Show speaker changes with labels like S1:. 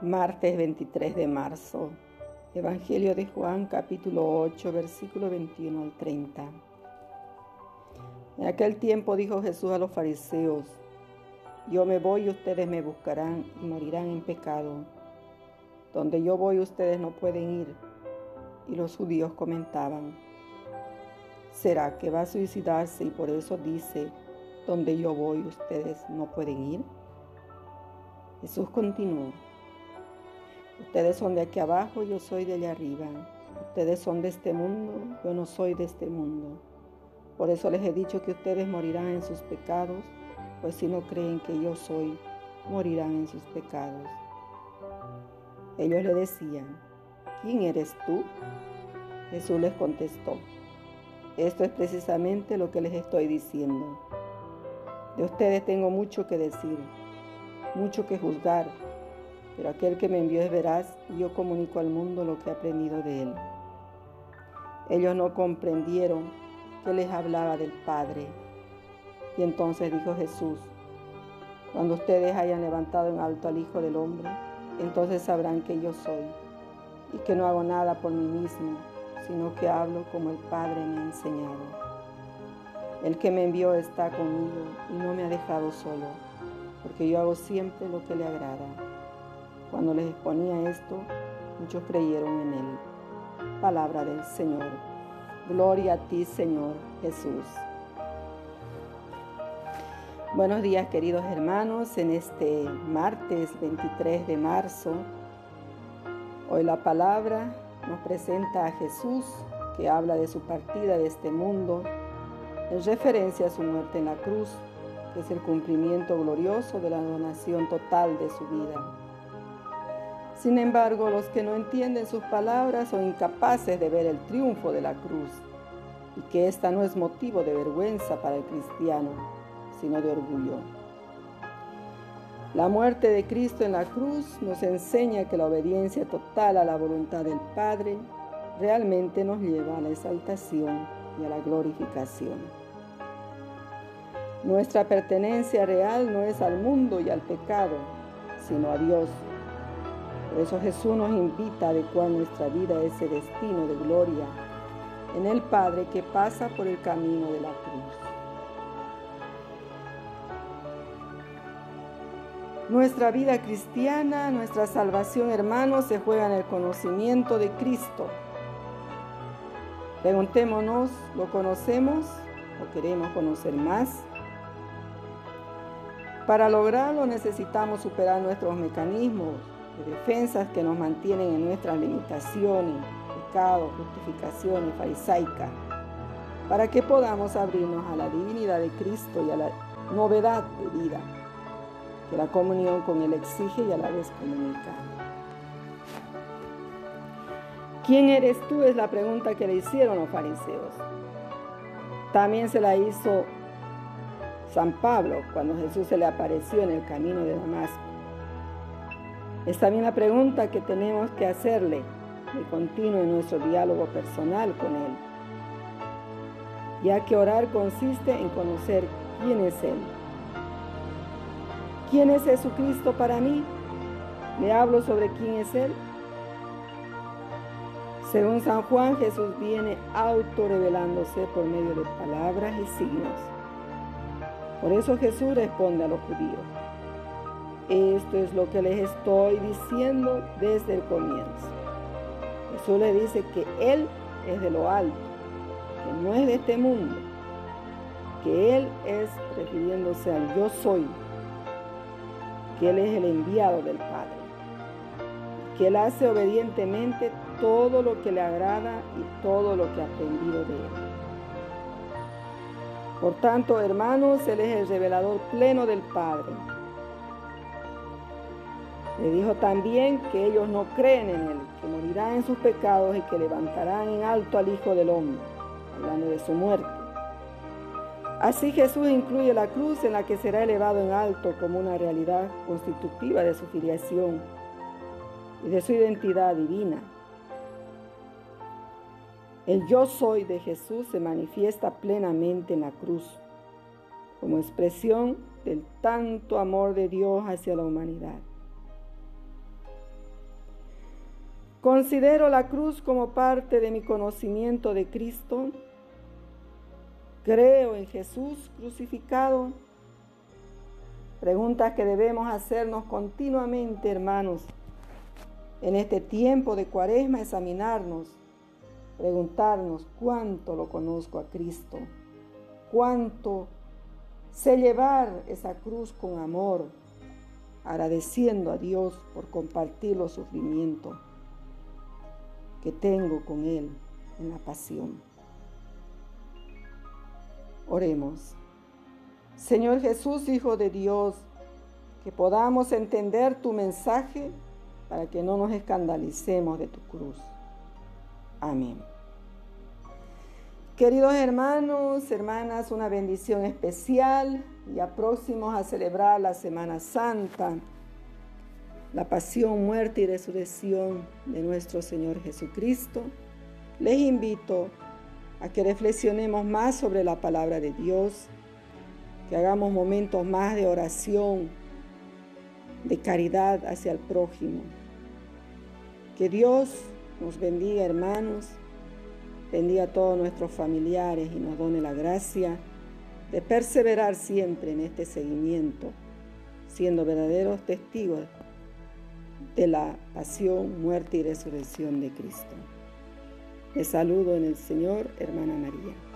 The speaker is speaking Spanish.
S1: Martes 23 de marzo. Evangelio de Juan capítulo 8 versículo 21 al 30. En aquel tiempo dijo Jesús a los fariseos, yo me voy y ustedes me buscarán y morirán en pecado. Donde yo voy ustedes no pueden ir. Y los judíos comentaban, ¿será que va a suicidarse y por eso dice, donde yo voy ustedes no pueden ir? Jesús continuó. Ustedes son de aquí abajo, yo soy de allá arriba. Ustedes son de este mundo, yo no soy de este mundo. Por eso les he dicho que ustedes morirán en sus pecados, pues si no creen que yo soy, morirán en sus pecados. Ellos le decían, ¿quién eres tú? Jesús les contestó, esto es precisamente lo que les estoy diciendo. De ustedes tengo mucho que decir, mucho que juzgar pero aquel que me envió es veraz y yo comunico al mundo lo que he aprendido de él. Ellos no comprendieron que les hablaba del Padre. Y entonces dijo Jesús, cuando ustedes hayan levantado en alto al Hijo del Hombre, entonces sabrán que yo soy y que no hago nada por mí mismo, sino que hablo como el Padre me ha enseñado. El que me envió está conmigo y no me ha dejado solo, porque yo hago siempre lo que le agrada. Cuando les exponía esto, muchos creyeron en él. Palabra del Señor. Gloria a ti, Señor Jesús. Buenos días, queridos hermanos, en este martes 23 de marzo. Hoy la palabra nos presenta a Jesús que habla de su partida de este mundo en referencia a su muerte en la cruz, que es el cumplimiento glorioso de la donación total de su vida. Sin embargo, los que no entienden sus palabras son incapaces de ver el triunfo de la cruz y que esta no es motivo de vergüenza para el cristiano, sino de orgullo. La muerte de Cristo en la cruz nos enseña que la obediencia total a la voluntad del Padre realmente nos lleva a la exaltación y a la glorificación. Nuestra pertenencia real no es al mundo y al pecado, sino a Dios por eso Jesús nos invita a adecuar nuestra vida a ese destino de gloria en el Padre que pasa por el camino de la cruz. Nuestra vida cristiana, nuestra salvación, hermanos, se juega en el conocimiento de Cristo. Preguntémonos, ¿lo conocemos o queremos conocer más? Para lograrlo necesitamos superar nuestros mecanismos de defensas que nos mantienen en nuestras limitaciones, pecados, justificaciones farisaicas, para que podamos abrirnos a la divinidad de Cristo y a la novedad de vida que la comunión con Él exige y a la vez comunica. ¿Quién eres tú? Es la pregunta que le hicieron los fariseos. También se la hizo San Pablo cuando Jesús se le apareció en el camino de Damasco. Es también la pregunta que tenemos que hacerle de continuo en nuestro diálogo personal con Él, ya que orar consiste en conocer quién es Él. ¿Quién es Jesucristo para mí? ¿Le hablo sobre quién es Él? Según San Juan, Jesús viene autorrevelándose por medio de palabras y signos. Por eso Jesús responde a los judíos. Esto es lo que les estoy diciendo desde el comienzo. Jesús le dice que Él es de lo alto, que no es de este mundo, que Él es, refiriéndose al yo soy, que Él es el enviado del Padre, que Él hace obedientemente todo lo que le agrada y todo lo que ha aprendido de Él. Por tanto, hermanos, Él es el revelador pleno del Padre le dijo también que ellos no creen en Él, que morirán en sus pecados y que levantarán en alto al Hijo del Hombre, hablando de su muerte. Así Jesús incluye la cruz en la que será elevado en alto como una realidad constitutiva de su filiación y de su identidad divina. El yo soy de Jesús se manifiesta plenamente en la cruz como expresión del tanto amor de Dios hacia la humanidad. Considero la cruz como parte de mi conocimiento de Cristo. Creo en Jesús crucificado. Preguntas que debemos hacernos continuamente, hermanos. En este tiempo de cuaresma, examinarnos, preguntarnos cuánto lo conozco a Cristo, cuánto sé llevar esa cruz con amor, agradeciendo a Dios por compartir los sufrimientos que tengo con Él en la pasión. Oremos. Señor Jesús, Hijo de Dios, que podamos entender tu mensaje para que no nos escandalicemos de tu cruz. Amén. Queridos hermanos, hermanas, una bendición especial, ya próximos a celebrar la Semana Santa la pasión, muerte y resurrección de nuestro Señor Jesucristo, les invito a que reflexionemos más sobre la palabra de Dios, que hagamos momentos más de oración, de caridad hacia el prójimo. Que Dios nos bendiga, hermanos, bendiga a todos nuestros familiares y nos done la gracia de perseverar siempre en este seguimiento, siendo verdaderos testigos de la pasión, muerte y resurrección de Cristo. Les saludo en el Señor, hermana María.